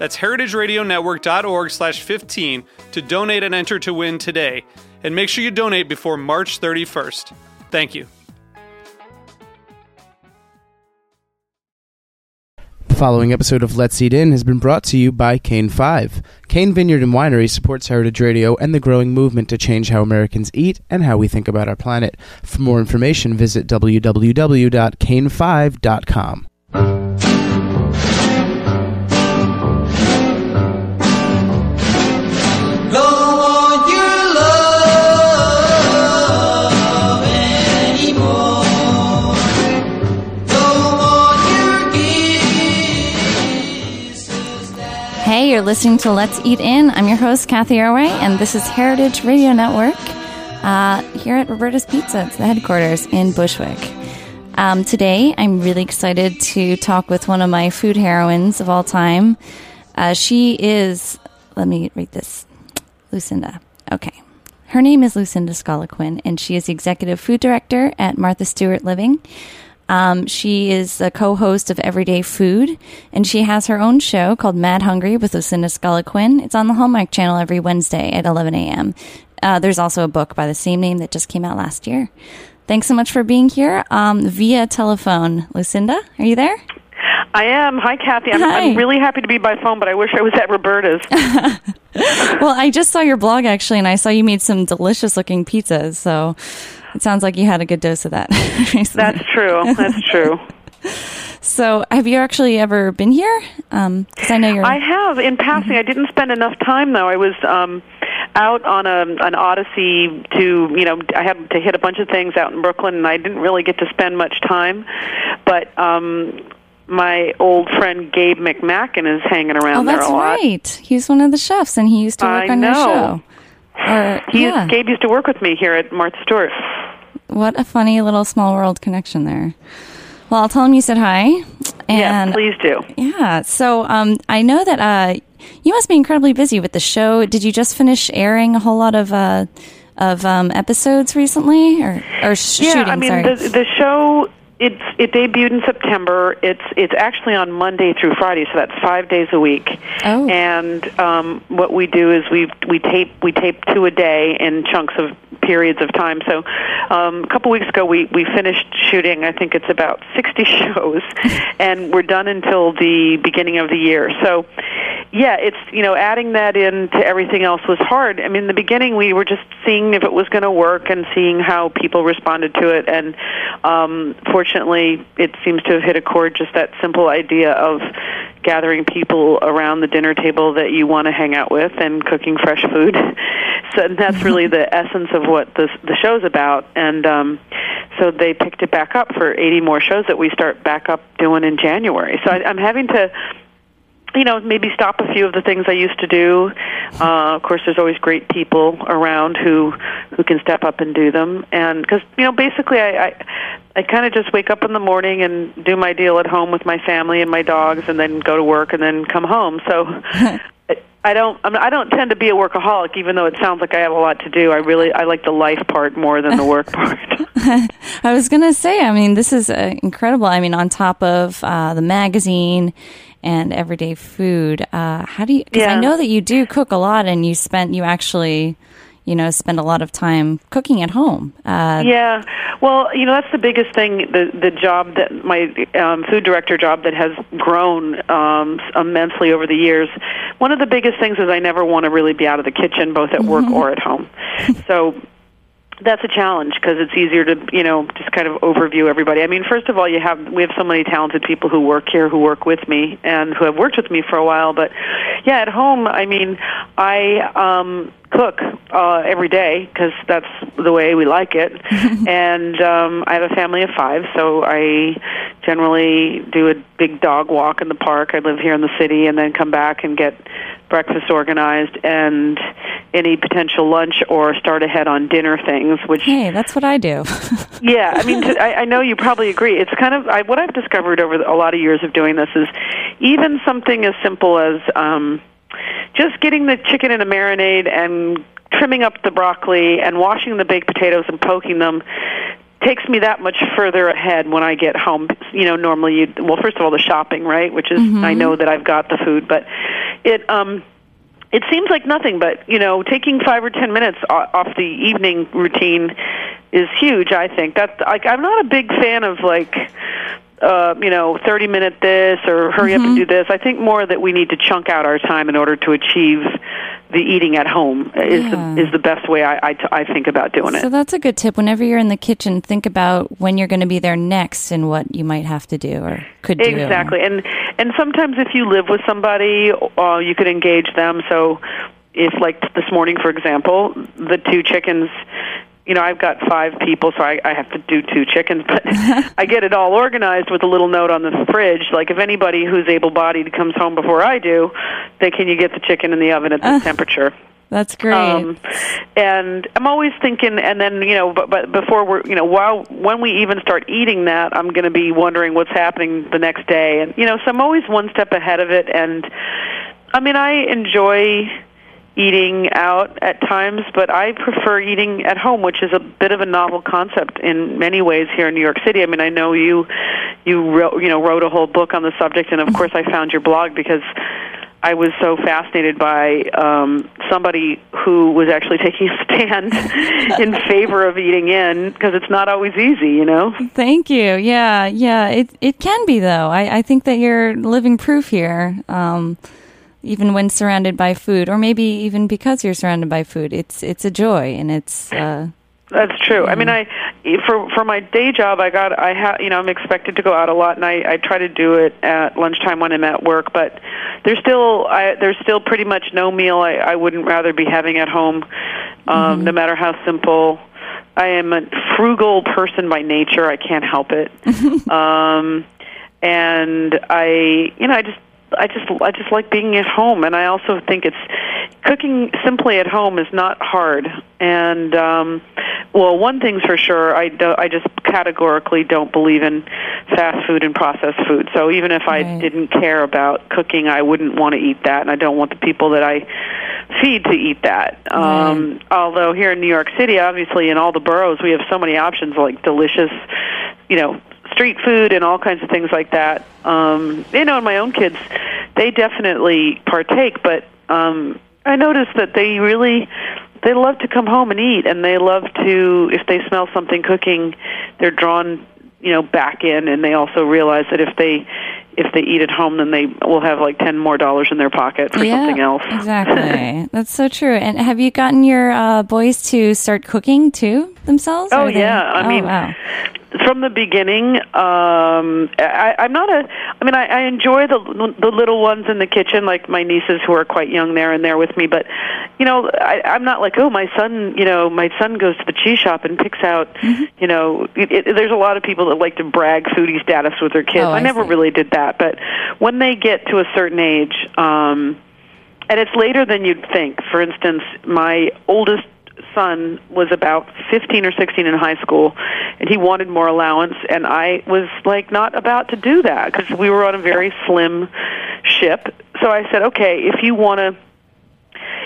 That's heritageradionetwork.org slash 15 to donate and enter to win today. And make sure you donate before March 31st. Thank you. The following episode of Let's Eat In has been brought to you by Cain 5. Cain Vineyard and Winery supports Heritage Radio and the growing movement to change how Americans eat and how we think about our planet. For more information, visit www.cainfive.com. you're listening to Let's Eat In. I'm your host, Cathy Erway, and this is Heritage Radio Network uh, here at Roberta's Pizza. It's the headquarters in Bushwick. Um, today, I'm really excited to talk with one of my food heroines of all time. Uh, she is, let me read this Lucinda. Okay. Her name is Lucinda Scala Quinn, and she is the executive food director at Martha Stewart Living. Um, she is a co-host of Everyday Food, and she has her own show called Mad Hungry with Lucinda Scala Quinn. It's on the Hallmark Channel every Wednesday at 11 a.m. Uh, there's also a book by the same name that just came out last year. Thanks so much for being here um, via telephone. Lucinda, are you there? I am. Hi, Cathy. I'm, Hi. I'm really happy to be by phone, but I wish I was at Roberta's. Well, I just saw your blog actually, and I saw you made some delicious looking pizzas. So it sounds like you had a good dose of that. That's true. That's true. so. Have you actually ever been here? Because I know you're. I have in passing. I didn't spend enough time though. I was um out on a an odyssey to you know I had to hit a bunch of things out in Brooklyn, and I didn't really get to spend much time. But um my old friend Gabe McMackin is hanging oh, around there that's a lot. right. He's one of the chefs, and he used to work I on your show. Or He yeah, Gabe used to work with me here at Martha Stewart. what a funny little small world connection there. Well, I'll tell him you said hi. yeah, And please do. Yeah. So um, I know that uh, you must be incredibly busy with the show. Did you just finish airing a whole lot of uh, of um, episodes recently, or or sh- yeah, shooting? I mean sorry. the the show it's it debuted in September. It's it's actually on Monday through Friday, so that's five days a week. Oh. And um, what we do is we we tape we tape two a day in chunks of periods of time. So um, a couple weeks ago we we finished shooting. I think it's about sixty shows, and we're done until the beginning of the year. So yeah, it's you know adding that in to everything else was hard. I mean, in the beginning we were just seeing if it was going to work and seeing how people responded to it, and um, fortunately, it seems to have hit a chord. Just that simple idea of gathering people around the dinner table that you want to hang out with and cooking fresh food. so that's really the essence of what the the show's about, and um, so they picked it back up for 80 more shows that we start back up doing in January. So I, I'm having to you know, maybe stop a few of the things I used to do. Uh, of course, there's always great people around who who can step up and do them. And because you know, basically, I I, I kind of just wake up in the morning and do my deal at home with my family and my dogs, and then go to work and then come home. So. I- don't. I, mean, I don't tend to be a workaholic, even though it sounds like I have a lot to do. I really, I like the life part more than the work part. I was gonna say, I mean, this is uh, incredible. I mean, on top of uh, the magazine and everyday food, uh, how do you? Because I know that you do cook a lot, and you spent you actually, you know, spend a lot of time cooking at home. Uh, Yeah, well, you know that's the biggest thing. The the job that my um, food director job that has grown um, immensely over the years. One of the biggest things is I never want to really be out of the kitchen, both at work or at home. So that's a challenge because it's easier to you know just kind of overview everybody. I mean, first of all, you have we have so many talented people who work here who work with me and who have worked with me for a while. But yeah, at home, I mean, I um, cook uh, every day because that's the way we like it. and um, I have a family of five, so I generally do a big dog walk in the park. I live here in the city, and then come back and get breakfast organized and any potential lunch or start ahead on dinner things, which Hey, that's what I do. yeah, I mean, I know you probably agree. It's kind of I, what I've discovered over a lot of years of doing this is even something as simple as um, just getting the chicken in a marinade and trimming up the broccoli and washing the baked potatoes and poking them takes me that much further ahead when I get home. You know, normally you well, first of all, the shopping, right, which is I know that I've got the food, but it um it seems like nothing, but you know, taking five or ten minutes off the evening routine is huge. I think that's like I'm not a big fan of like uh, you know, 30 minute this or hurry up and do this. I think more that we need to chunk out our time in order to achieve the eating at home is Yeah. the, is the best way I, I, t- I think about doing it. So that's a good tip. Whenever you're in the kitchen, think about when you're going to be there next and what you might have to do or could do. Exactly, and and sometimes if you live with somebody, uh, you could engage them. So, if like this morning, for example, the two chickens. You know, I've got five people, so I, I have to do two chickens, but I get it all organized with a little note on the fridge. Like, if anybody who's able-bodied comes home before I do, they can you get the chicken in the oven at this temperature. That's great. Um, and I'm always thinking, and then you know, but, but before we're, you know, while when we even start eating that, I'm going to be wondering what's happening the next day, and you know, so I'm always one step ahead of it. And I mean, I enjoy eating out at times, but I prefer eating at home, which is a bit of a novel concept in many ways here in New York City. I mean, I know you you wrote, you know wrote a whole book on the subject, and of course, I found your blog because I was so fascinated by um, somebody who was actually taking a stand in favor of eating in because it's not always easy, you know. Thank you. Yeah, yeah. It it can be though. I, I think that you're living proof here. Um, even when surrounded by food, or maybe even because you're surrounded by food, it's it's a joy and it's. Uh, That's true. I mean, I for for my day job, I got I have you know I'm expected to go out a lot, and I I try to do it at lunchtime when I'm at work. But there's still I there's still pretty much no meal I I wouldn't rather be having at home, um, no matter how simple. I am a frugal person by nature. I can't help it. um, and I, you know, I just, I just, I just like being at home, and I also think it's cooking simply at home is not hard. And um, well, one thing's for sure, I do, I just categorically don't believe in fast food and processed food. So even if I didn't care about cooking, I wouldn't want to eat that, and I don't want the people that I feed to eat that. Um, although here in New York City, obviously in all the boroughs, we have so many options like delicious, you know, street food and all kinds of things like that. Um, you know, and my own kids, they definitely partake, but um, I noticed that they really they love to come home and eat, and they love to if they smell something cooking, they're drawn you know back in, and they also realize that if they if they eat at home, then they will have like ten more dollars in their pocket for yeah, something else. exactly. That's so true. And have you gotten your uh, boys to start cooking too themselves? Oh Or they- yeah, I oh, mean, wow. From the beginning, um, I, I'm not a. I mean, I, I enjoy the the little ones in the kitchen, like my nieces who are quite young there and there with me. But you know, I, I'm not like, oh, my son. You know, my son goes to the cheese shop and picks out. Mm-hmm. You know, it, it, there's a lot of people that like to brag foodie status with their kids. Oh, I I never see. really did that, but when they get to a certain age. um and it's later than you'd think. For instance, my oldest son was about 15 or 16 in high school and he wanted more allowance and I was like not about to do that because we were on a very slim ship. So I said, "Okay, if you want to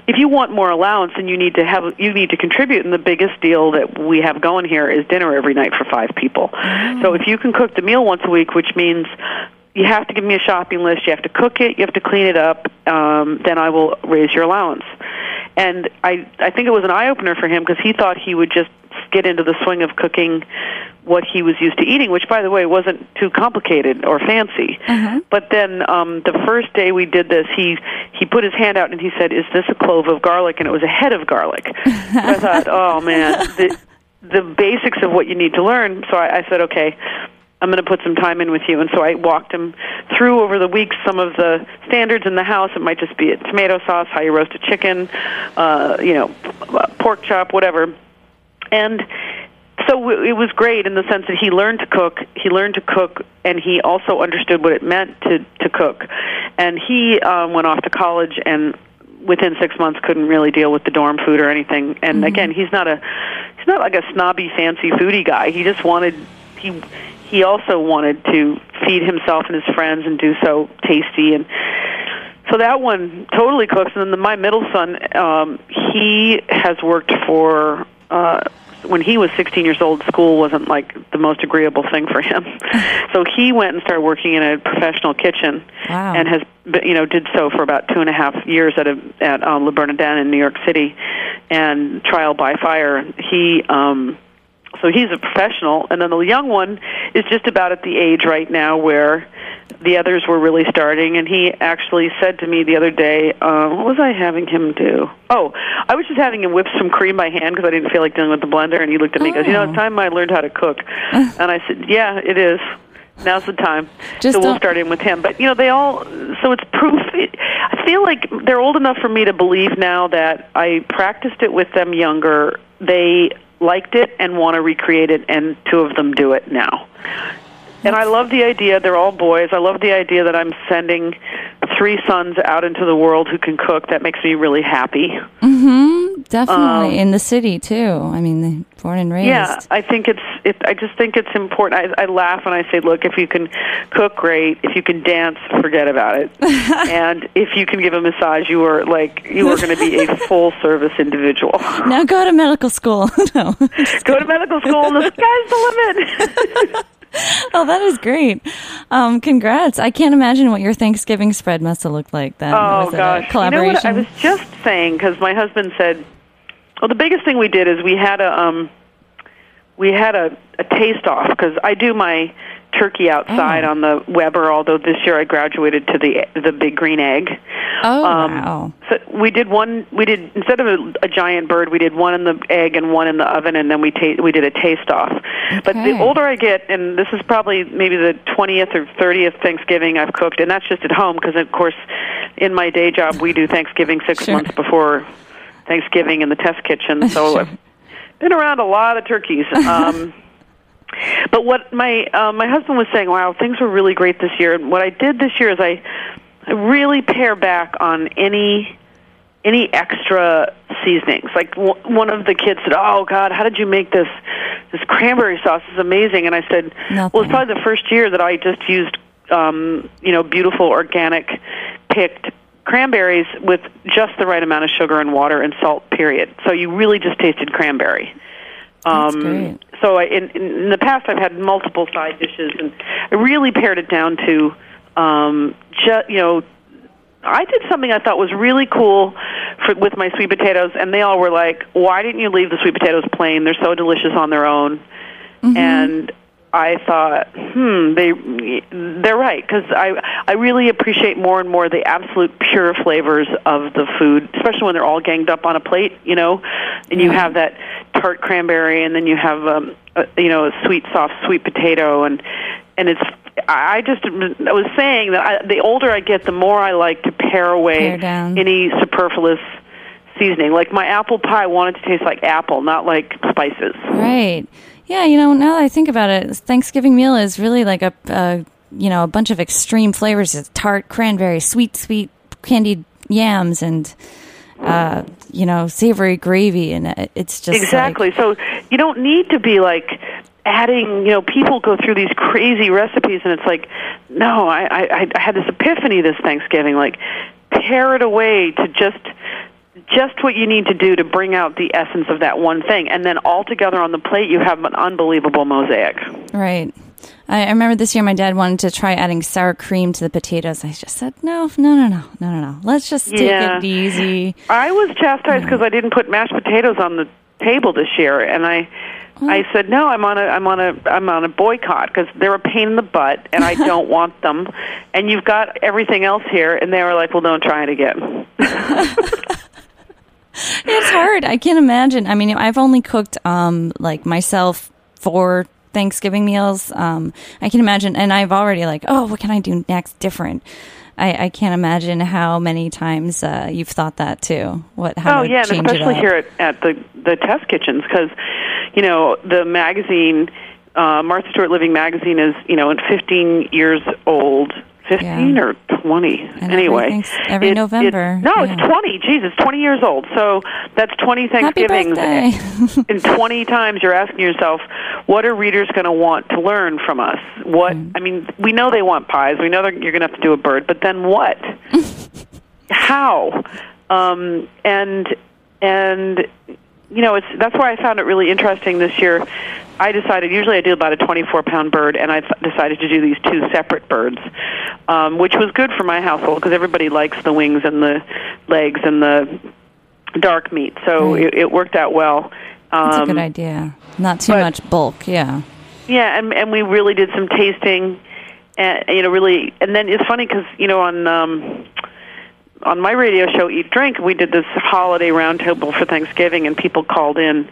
if you want more allowance then you need to have you need to contribute and the biggest deal that we have going here is dinner every night for five people. So if you can cook the meal once a week, which means you have to give me a shopping list. You have to cook it. You have to clean it up. Um, then I will raise your allowance. And I, I think it was an eye opener for him because he thought he would just get into the swing of cooking what he was used to eating, which, by the way, wasn't too complicated or fancy. But then um, the first day we did this, he he put his hand out and he said, "Is this a clove of garlic?" And it was a head of garlic. I thought, "Oh man." The, the basics of what you need to learn. So I, I said, okay, I'm going to put some time in with you. And so I walked him through over the weeks some of the standards in the house. It might just be a tomato sauce, how you roast a chicken, uh, you know, pork chop, whatever. And so it was great in the sense that he learned to cook. He learned to cook, and he also understood what it meant to to cook. And he um, went off to college and within six months couldn't really deal with the dorm food or anything. And again, he's not a he's not like a snobby, fancy foodie guy. He just wanted he he also wanted to feed himself and his friends and do so tasty. And so that one totally cooks and then my middle son um he has worked for uh when he was 16 years old school wasn't like the most agreeable thing for him. So he went and started working in a professional kitchen Wow. and has you know did so for about two and a half years at a at um, Le Bernardin in New York City and trial by fire. He um so he's a professional. And then the young one is just about at the age right now where the others were really starting. And he actually said to me the other day uh, what was i having him do? Oh i was just having him whip some cream by hand because i didn't feel like dealing with the blender. And he looked at me and goes you know Oh. it's time i learned how to cook. And i said yeah it is. Now's the time. Just so we'll start in with him. But you know they all so it's proof i feel like they're old enough for me to believe now that i practiced it with them younger. They liked it and want to recreate it and two of them do it now and I love the idea. They're all boys. I love the idea that I'm sending three sons out into the world who can cook. That makes me really happy. Mm-hmm. Definitely in the city too. I mean, born and raised. Um, Yeah, I think it's. It, I just think it's important. I, I laugh when I say, "Look, if you can cook, great. If you can dance, forget about it. and if you can give a massage, you are like you are going to be a full service individual. Now go to medical school. no. Go to medical school, and the sky's the limit." Oh, that is great. Um, congrats. I can't imagine what your Thanksgiving spread must have looked like then. Oh Was it a gosh! You know collaboration. what? I was just saying because my husband said, well, the biggest thing we did is we had a um, we had a, a taste off because I do my turkey outside Oh. on the Weber. Although this year I graduated to the the big green egg. oh, Um, wow. So we did one. We did instead of a, a giant bird, we did one in the egg and one in the oven, and then we ta- we did a taste off. But the older I get, and this is probably maybe the twentieth or thirtieth Thanksgiving I've cooked, and that's just at home because of course, in my day job we do Thanksgiving six Sure. months before Thanksgiving in the test kitchen. So Sure. I've been around a lot of turkeys. Um, but what my uh, my husband was saying, wow, things were really great this year. And what I did this year is I, I really pare back on any any extra seasonings. Like w- one of the kids said, "Oh God, how did you make this? This cranberry sauce is amazing." And I said, "Well, it's probably the first year that I just used, um, you know, beautiful organic picked." cranberries with just the right amount of sugar and water and salt period so you really just tasted cranberry um, so I, in, in the past, I've had multiple side dishes, and I really pared it down to, um, just you know, I did something I thought was really cool for, with my sweet potatoes, and they all were like, "Why didn't you leave the sweet potatoes plain? They're so delicious on their own." And I thought, hmm, they they're right because I I really appreciate more and more the absolute pure flavors of the food, especially when they're all ganged up on a plate, you know, and you have that tart cranberry, and then you have um, a, you know a sweet soft sweet potato, and and it's I I just I was saying that I, the older I get, the more I like to pare away Pare any superfluous seasoning. Like my apple pie wanted to taste like apple, not like spices. Right. Yeah, you know, now that I think about it, Thanksgiving meal is really like a, a you know, a bunch of extreme flavors. It's tart, cranberry, sweet, sweet candied yams, and uh, you know, savory gravy, and it's just like- exactly. so you don't need to be like adding. You know, people go through these crazy recipes, and it's like, no, I I, I had this epiphany this Thanksgiving. Like, pare it away to just just what you need to do to bring out the essence of that one thing, and then all together on the plate, you have an unbelievable mosaic. right. I, I remember this year my dad wanted to try adding sour cream to the potatoes. I just said no, no, no, no, no, no, no. Let's just take Yeah. it easy. I was chastised because I didn't put mashed potatoes on the table this year, and I. I said no. I'm on a I'm on a I'm on a boycott because they're a pain in the butt, and I don't want them. And you've got everything else here, and they were like, "Well, don't try it again." it's hard. I can't imagine. I mean, I've only cooked um like myself for Thanksgiving meals. Um, I can imagine, and I've already like, oh, what can I do next different? I, I can't imagine how many times uh, you've thought that too. What? How Oh yeah, and especially here at, at the the test kitchens because you know the magazine, uh, Martha Stewart Living magazine is you know 15 years old. 15 Yeah. or 20 And anyway. every It- it- November, no yeah. it's 20 jeez it's 20 years old. So that's 20 Happy thanksgivings. and 20 times you're asking yourself what are readers going to want to learn from us? What Mm. i mean we know they want pies. We know you're going to have to do a bird but then what? How? Um, and and you know it's that's why I found it really interesting this year. I decided usually I do about a 24 pound bird, and I th- decided to do these two separate birds, um, which was good for my household because everybody likes the wings and the legs and the dark meat, so it, it worked out well. That's a Um, good idea. Not too but- much bulk. Yeah. yeah, and and we really did some tasting, and you know, really, and then it's funny because you know on um, on my radio show Eat Drink, we did this holiday roundtable for Thanksgiving, and people called in.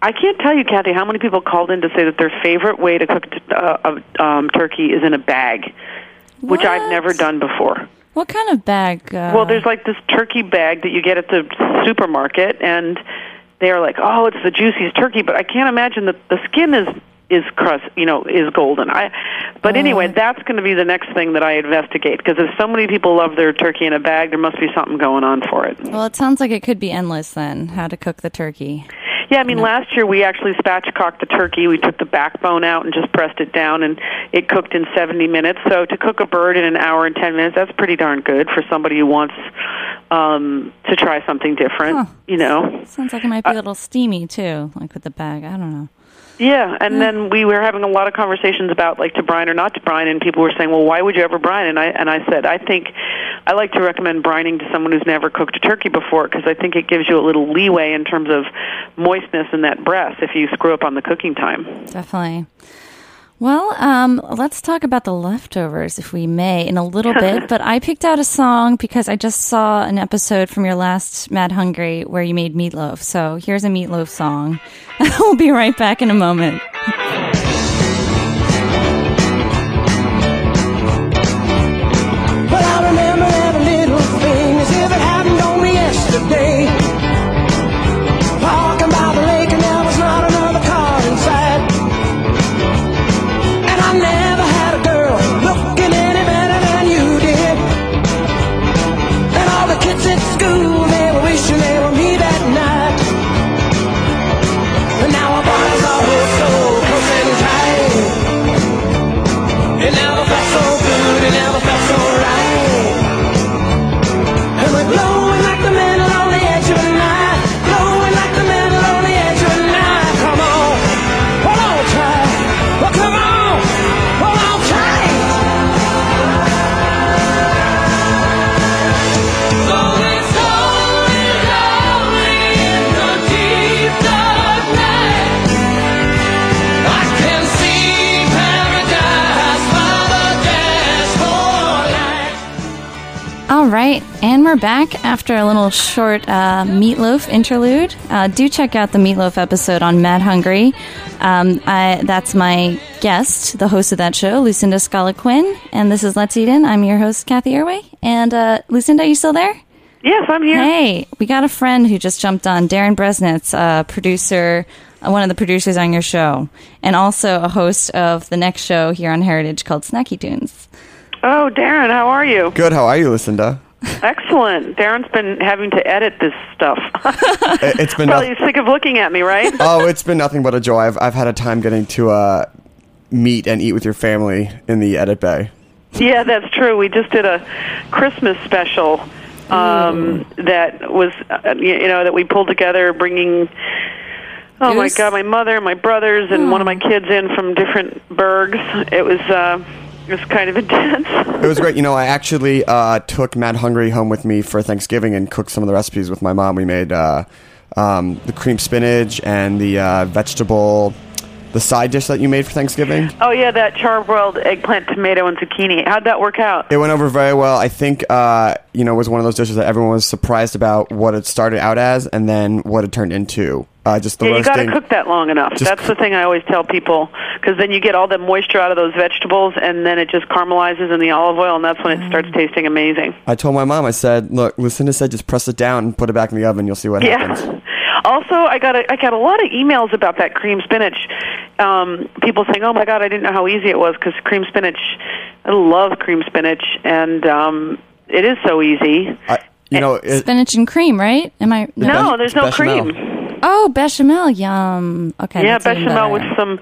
I can't tell you, Cathy, how many people called in to say that their favorite way to cook uh, a um, turkey is in a bag, which I've never done before. What kind of bag? Uh, Well, there's like this turkey bag that you get at the supermarket, and they are like, "Oh, it's the juiciest turkey," but I can't imagine that the skin is is crust, you know, is golden. I, but anyway, that's going to be the next thing that I investigate because if so many people love their turkey in a bag, there must be something going on for it. Well, it sounds like it could be endless then. How to cook the turkey? Yeah, I mean, last year we actually spatchcocked the turkey. We took the backbone out and just pressed it down, and it cooked in 70 minutes. So to cook a bird in an hour and 10 minutes, that's pretty darn good for somebody who wants um, to try something different. Huh. You know. Sounds like it might be a little steamy too, like with the bag. I don't know. Yeah, and hmm. then we were having a lot of conversations about like to brine or not to brine, and people were saying, "Well, why would you ever brine?" And I and I said, "I think I like to recommend brining to someone who's never cooked a turkey before because I think it gives you a little leeway in terms of moistness in that breast if you screw up on the cooking time." Definitely. Well, um, let's talk about the leftovers, if we may, in a little bit. But I picked out a song because I just saw an episode from your last Mad Hungry where you made meatloaf. So here's a meatloaf song. we'll be right back in a moment. Right, and we're back after a little short uh, meatloaf interlude. Uh, do check out the meatloaf episode on Mad Hungry. Um, I, that's my guest, the host of that show, Lucinda Scala Quinn, and this is Let's Eat In. I'm your host, Cathy Erway. And uh, Lucinda, are you still there? Yes, I'm here. Hey, we got a friend who just jumped on, Darin Bresnitz, uh, producer, uh, one of the producers on your show, and also a host of the next show here on Heritage called Snacky Tunes. Oh, Darin, how are you? Good. How are you, Lucinda? Excellent. Darin's been having to edit this stuff. It- It's been Probably noth- sick of looking at me, right? oh, it's been nothing but a joy. I've I've had a time getting to uh, meet and eat with your family in the edit bay. Yeah, that's true. We just did a Christmas special um, that was, uh, you know, that we pulled together, bringing. Oh my? God! My mother, my brothers, and one of my kids in from different burgs. It was, uh, it was kind of intense. It was great. You know, I actually uh, took Mad Hungry home with me for Thanksgiving and cooked some of the recipes with my mom. We made uh, um, the cream spinach and the uh, vegetable the side dish that you made for Thanksgiving. Oh yeah, that charbroiled eggplant, tomato, and zucchini. How'd that work out? It went over very well. I think uh, you know it was one of those dishes that everyone was surprised about what it started out as and then what it turned into. Uh, just the Yeah, you got to cook that long enough. Just That's the thing I always tell people, because then you get all the moisture out of those vegetables, and then it just caramelizes in the olive oil, and that's when it starts tasting amazing. I told my mom. I said, "Look, Lucinda said just press it down and put it back in the oven. You'll see what happens." Yeah. Also, I got a, I got a lot of emails about that cream spinach. Um, people saying, "Oh my God, I didn't know how easy it was." Because cream spinach, I love cream spinach, and um, it is so easy. I, you know, it, Spinach and cream, right? Am I? No, Be- there's no bechamel. cream. Oh, bechamel. Yum. Okay. Yeah, bechamel with some.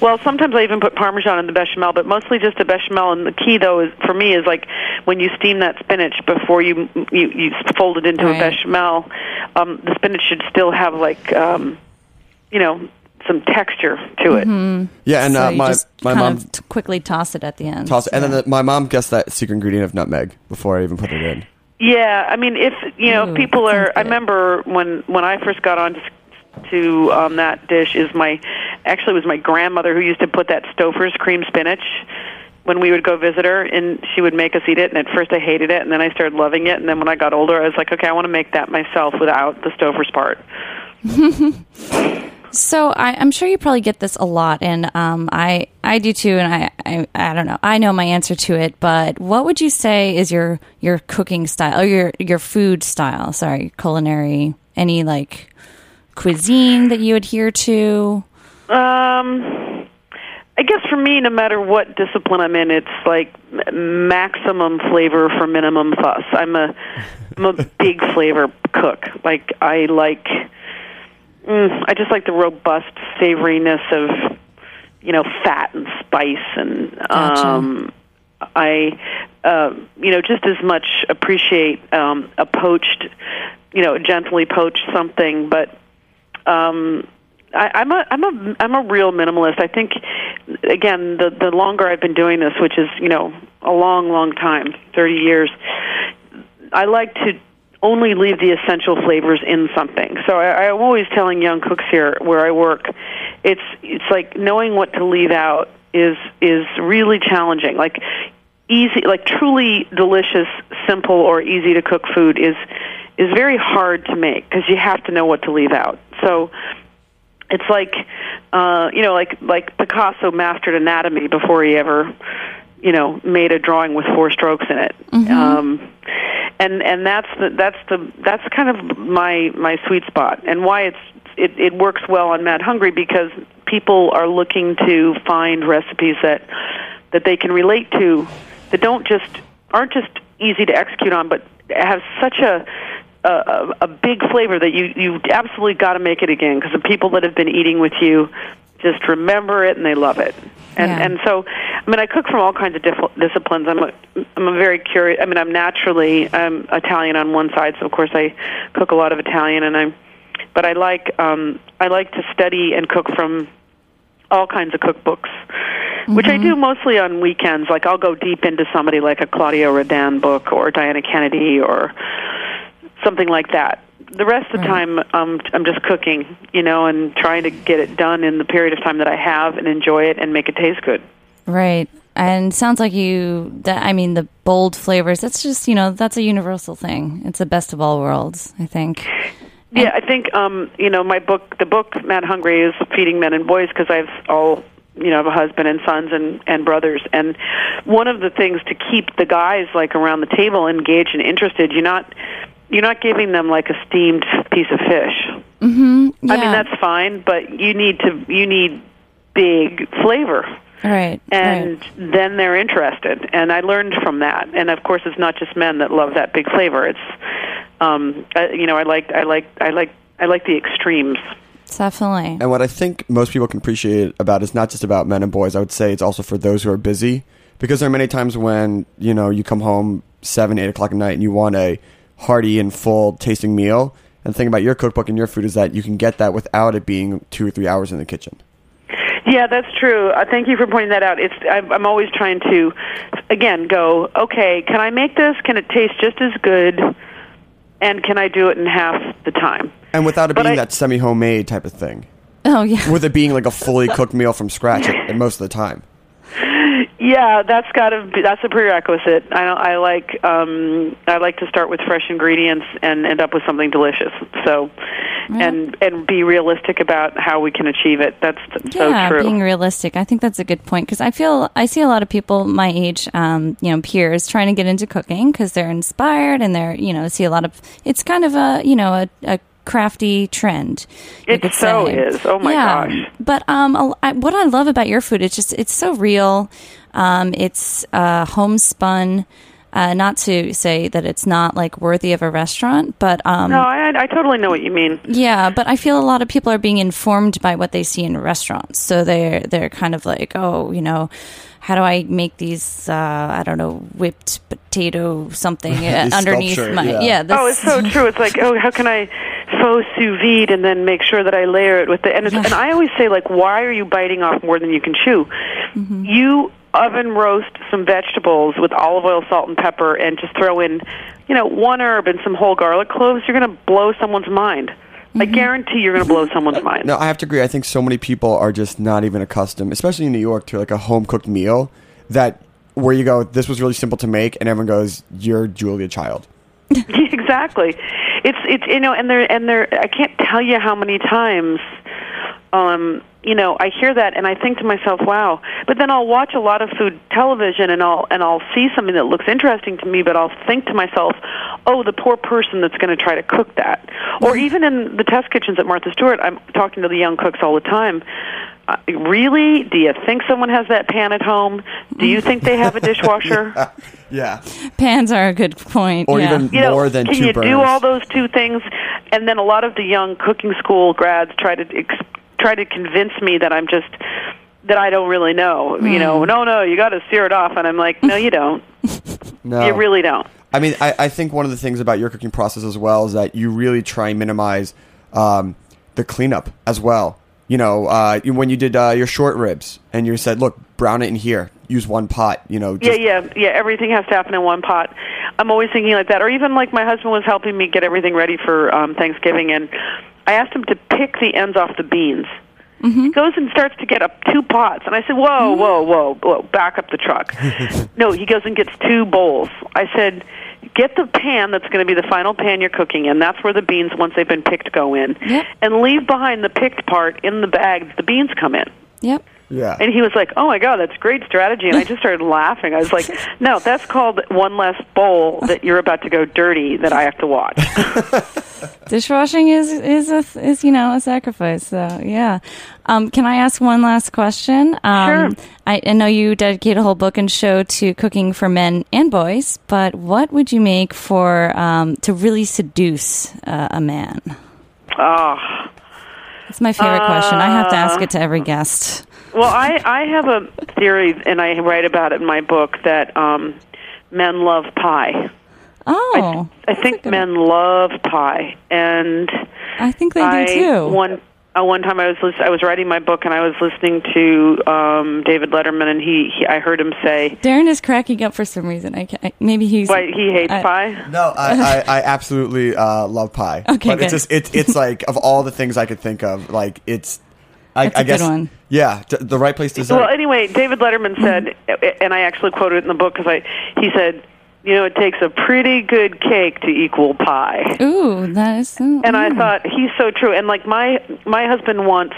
Well, sometimes I even put parmesan in the bechamel, but mostly just a bechamel. And the key, though, is for me is like when you steam that spinach before you you, you fold it into Right. a bechamel. Um, the spinach should still have like um, you know some texture to it. yeah, and so uh, you my just my kind mom of t- quickly toss it at the end. tossed, it, and then the, my mom guessed that secret ingredient of nutmeg before I even put it in. Yeah, I mean, if you know, Ooh, if people are. I remember when when I first got on to, to um, that dish is my actually it was my grandmother who used to put that Stouffer's cream spinach when we would go visit her, and she would make us eat it. And at first, I hated it, and then I started loving it. And then when I got older, I was like, okay, I want to make that myself without the Stouffer's part. So I, I'm sure you probably get this a lot, and um, I I do too, and I, I I don't know. I know my answer to it, but what would you say is your your cooking style or your your food style? Sorry, culinary. Any like cuisine that you adhere to? Um, I guess for me, no matter what discipline I'm in, it's like maximum flavor for minimum fuss. I'm a I'm a big flavor cook. Like I like, mm, I just like the robust savoriness of, you know, fat and spice and Gotcha. um, I, uh, you know, just as much appreciate um, a poached, you know, gently poached something, but um, I, I'm a I'm a I'm a real minimalist. I think again the the longer I've been doing this, which is you know a long long time, thirty years, I like to only leave the essential flavors in something. So I, I'm always telling young cooks here where I work, it's it's like knowing what to leave out is is really challenging. Like easy, like truly delicious, simple or easy to cook food is is very hard to make because you have to know what to leave out. So it's like uh you know like like Picasso mastered anatomy before he ever you know made a drawing with four strokes in it um and and that's the that's the that's kind of my my sweet spot and why it's it it works well on Mad Hungry because people are looking to find recipes that that they can relate to that don't just aren't just easy to execute on but have such a a, a big flavor that you you absolutely got to make it again because the people that have been eating with you just remember it and they love it. And Yeah. and so, I mean, I cook from all kinds of diff- disciplines. I'm a I'm a very curious. I mean, I'm naturally I'm Italian on one side, so of course I cook a lot of Italian, and I'm. But I like um I like to study and cook from all kinds of cookbooks, which I do mostly on weekends. Like I'll go deep into somebody like a Claudia Roden book or Diana Kennedy or something like that. The rest of the time, um, I'm just cooking, you know, and trying to get it done in the period of time that I have and enjoy it and make it taste good. Right. And sounds like you, that, I mean, the bold flavors, that's just, you know, that's a universal thing. It's the best of all worlds, I think. Yeah, I think um, you know my book. The book "Mad Hungry" is feeding men and boys because I've all you know I have a husband and sons and and brothers. And one of the things to keep the guys like around the table engaged and interested, you're not you're not giving them like a steamed piece of fish. Yeah. I mean that's fine, but you need to you need big flavor right. and right. then they're interested. And I learned from that. And of course, it's not just men that love that big flavor. It's, um, I, you know, I like, I like, I like, I like the extremes. Definitely. And what I think most people can appreciate about is not just about men and boys. I would say it's also for those who are busy, because there are many times when you know you come home seven, eight o'clock at night, and you want a hearty and full tasting meal. And the thing about your cookbook and your food is that you can get that without it being two or three hours in the kitchen. Yeah, that's true. Uh, thank you for pointing that out. It's I'm, I'm always trying to, again, go. Okay, can I make this? Can it taste just as good? And can I do it in half the time? And without it But being I- that semi homemade type of thing. Oh yeah. with it being like a fully cooked meal from scratch at, at most of the time. Yeah, that's got to be that's a prerequisite. I don't, I like um I like to start with fresh ingredients and end up with something delicious. So and and be realistic about how we can achieve it. That's th- yeah, so true. being realistic. I think that's a good point because I feel I see a lot of people my age, um, you know, peers trying to get into cooking because they're inspired and they're, you know, see a lot of. It's kind of a, you know, a. a crafty trend you It could so say. is. Oh, my yeah. gosh. but um a- I, what i love about your food it's just it's so real um it's uh homespun uh, not to say that it's not like worthy of a restaurant, but um, no, I I totally know what you mean. yeah, but I feel a lot of people are being informed by what they see in restaurants. So they're they're kind of like, oh, you know, how do I make these? Uh, I don't know, whipped potato something uh, underneath my yeah. yeah. this- Oh, it's so true. It's like, oh, how can I faux sous vide and then make sure that I layer it with the and, it's, Yeah. and I always say like, why are you biting off more than you can chew? Mm-hmm. You oven roast some vegetables with olive oil, salt, and pepper, and just throw in, you know, one herb and some whole garlic cloves. You're going to blow someone's mind. I Mm-hmm. guarantee you're going to blow someone's mind. No, I have to agree. I think so many people are just not even accustomed, especially in New York, to like a home cooked meal that where you go, this was really simple to make, and everyone goes, you're Julia Child. exactly. It's it's you know, and there and there. I can't tell you how many times, um, you know, I hear that and I think to myself, wow. But then I'll watch a lot of food television and I'll and I'll see something that looks interesting to me, but I'll think to myself, oh, the poor person that's going to try to cook that. Or even in the test kitchens at Martha Stewart, I'm talking to the young cooks all the time. Uh, really? Do you think someone has that pan at home? Do you think they have a dishwasher? Yeah. pans are a good point. Or yeah. even you know, more than can two you burners. do all those two things? And then a lot of the young cooking school grads try to ex- try to convince me that I'm just that I don't really know. You know, Hmm. no, no, you got to sear it off, and I'm like, no, you don't. No. You really don't. I mean, I, I think one of the things about your cooking process as well is that you really try and minimize um, the cleanup as well. You know, uh, you- when you did uh, your short ribs and you said, look, brown it in here, use one pot, you know. Yeah, Just, yeah, yeah. Everything has to happen in one pot. I'm always thinking like that. Or even like my husband was helping me get everything ready for um, Thanksgiving, and I asked him to pick the ends off the beans. He goes and starts to get up two pots, and I said, "Whoa, whoa, whoa, whoa! Back up the truck." no, he goes and gets two bowls. I said, "Get the pan that's going to be the final pan you're cooking in. That's where the beans, once they've been picked, go in, Yep. and leave behind the picked part in the bag the beans come in." Yep. Yeah. And he was like, "Oh my god, that's great strategy!" And I just started laughing. I was like, "No, that's called one less bowl that you're about to go dirty that I have to watch." Dishwashing is is a is you know a sacrifice. So yeah. Um, can I ask one last question? Um, Sure. I, I know you dedicate a whole book and show to cooking for men and boys, but what would you make for um, to really seduce uh, a man? oh, It's my favorite question. I have to ask it to every guest. Well, I I have a theory, and I write about it in my book that um, men love pie. Oh, I think men love pie, and I think they I do too. one. Uh, one time I was lis- I was writing my book and I was listening to um, David Letterman and he, he I heard him say Darin is cracking up for some reason. I, ca I maybe he's why he hates I- pie. No, I, I, I absolutely uh, love pie. Okay, but good. it's just it's it's like of all the things I could think of, like it's. I, That's a I guess good one. Yeah, d- the right place to start. Well, anyway, David Letterman said, and I actually quoted it in the book because I he said, you know, it takes a pretty good cake to equal pie. Ooh, that is. So, And I thought he's so true. And like my my husband wants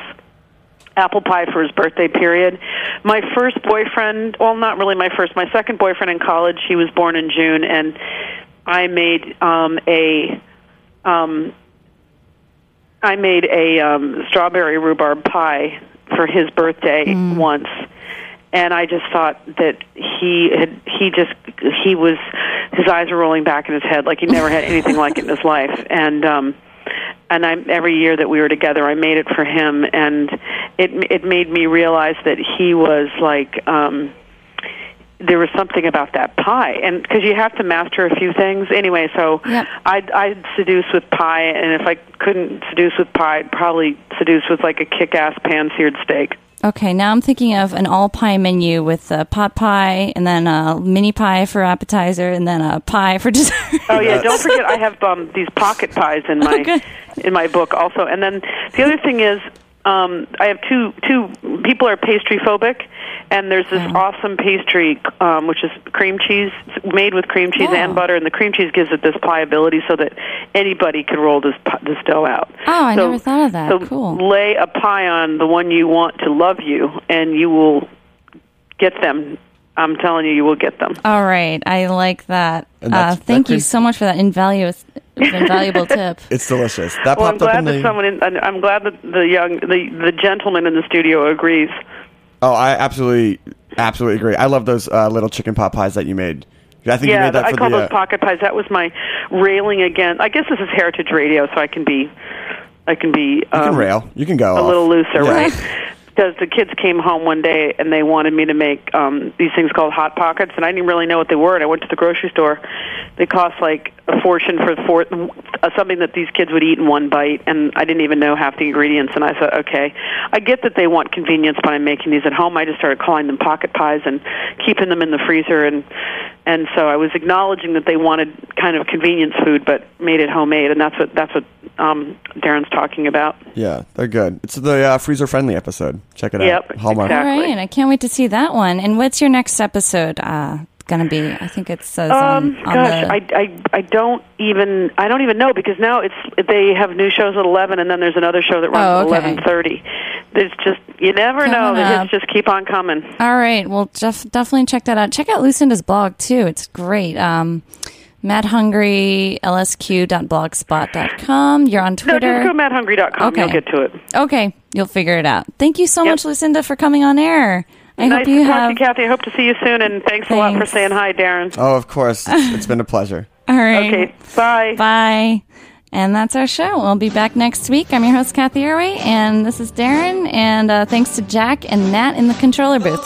apple pie for his birthday period. My first boyfriend, well, not really my first, my second boyfriend in college. He was born in June, and I made um, a. Um, I made a um, strawberry rhubarb pie for his birthday once, and I just thought that he had he just he was his eyes were rolling back in his head like he never had anything like it in his life, and um, and I every year that we were together, I made it for him, and it it made me realize that he was like. um there was something about that pie, and because you have to master a few things anyway. So Yep. I'd I'd seduce with pie, and if I couldn't seduce with pie, I'd probably seduce with like a kick-ass pan-seared steak. Okay, now I'm thinking of an all pie menu with a pot pie and then a mini pie for appetizer and then a pie for dessert. Oh yeah, don't forget I have um, these pocket pies in my Okay. in my book also. And then the other thing is um, I have two two people are pastry phobic, and there's this awesome pastry um, which is cream cheese it's made with cream cheese Yeah. and butter, and the cream cheese gives it this pliability so that anybody can roll this this dough out. Oh, I So- never thought of that. So Cool. lay a pie on the one you want to love you, and you will get them. I'm telling you, you will get them. All right, I like that. Uh, thank that you so much for that invaluable, invaluable tip. It's delicious. That Well, I'm popped up in that the. someone. In, I'm I'm glad that the young the the gentleman in the studio agrees. Oh, I absolutely, absolutely agree. I love those uh, little chicken pot pies that you made. I think you Yeah, made that I call the. those uh, pocket pies. That was my railing against. I guess this is heritage radio, so I can be, I can be. you can um, rail. You can go a off. little looser, Yeah. right? Because the kids came home one day and they wanted me to make um these things called hot pockets, and I didn't really know what they were. And I went to the grocery store. They cost like a fortune for for uh, something that these kids would eat in one bite, and I didn't even know half the ingredients. And I thought, okay, I get that they want convenience, but I'm making these at home. I just started calling them pocket pies and keeping them in the freezer, and and so I was acknowledging that they wanted kind of convenience food, but made it homemade, and that's what that's what um, Darin's talking about. Yeah, they're good. It's the uh, freezer friendly episode. Check it Yep, out. Hallmark. exactly. All right, I can't wait to see that one. And what's your next episode uh, going to be? I think it says Um, on, on gosh, the. I, I, I don't even I don't even know because now it's they have new shows at eleven, and then there's another show that runs Oh, at eleven thirty. There's just you never know. Coming The up. hits just keep on coming. All right, well, def- definitely check that out. Check out Lucinda's blog too. It's great. Um, madhungrylsq.blogspot.com. You're on No, Twitter. just go madhungry.com. Okay. You'll get to it. Okay, you'll figure it out. Thank you so Yep. much, Lucinda, for coming on air. I nice hope you to talk have. to you, Cathy. I hope to see you soon, and thanks, a lot for saying hi, Darin. Oh, of course. It's, it's been a pleasure. All right. Okay, bye. Bye. And that's our show. We'll be back next week. I'm your host, Cathy Erway, and this is Darin. And uh, thanks to Jack and Nat in the controller booth.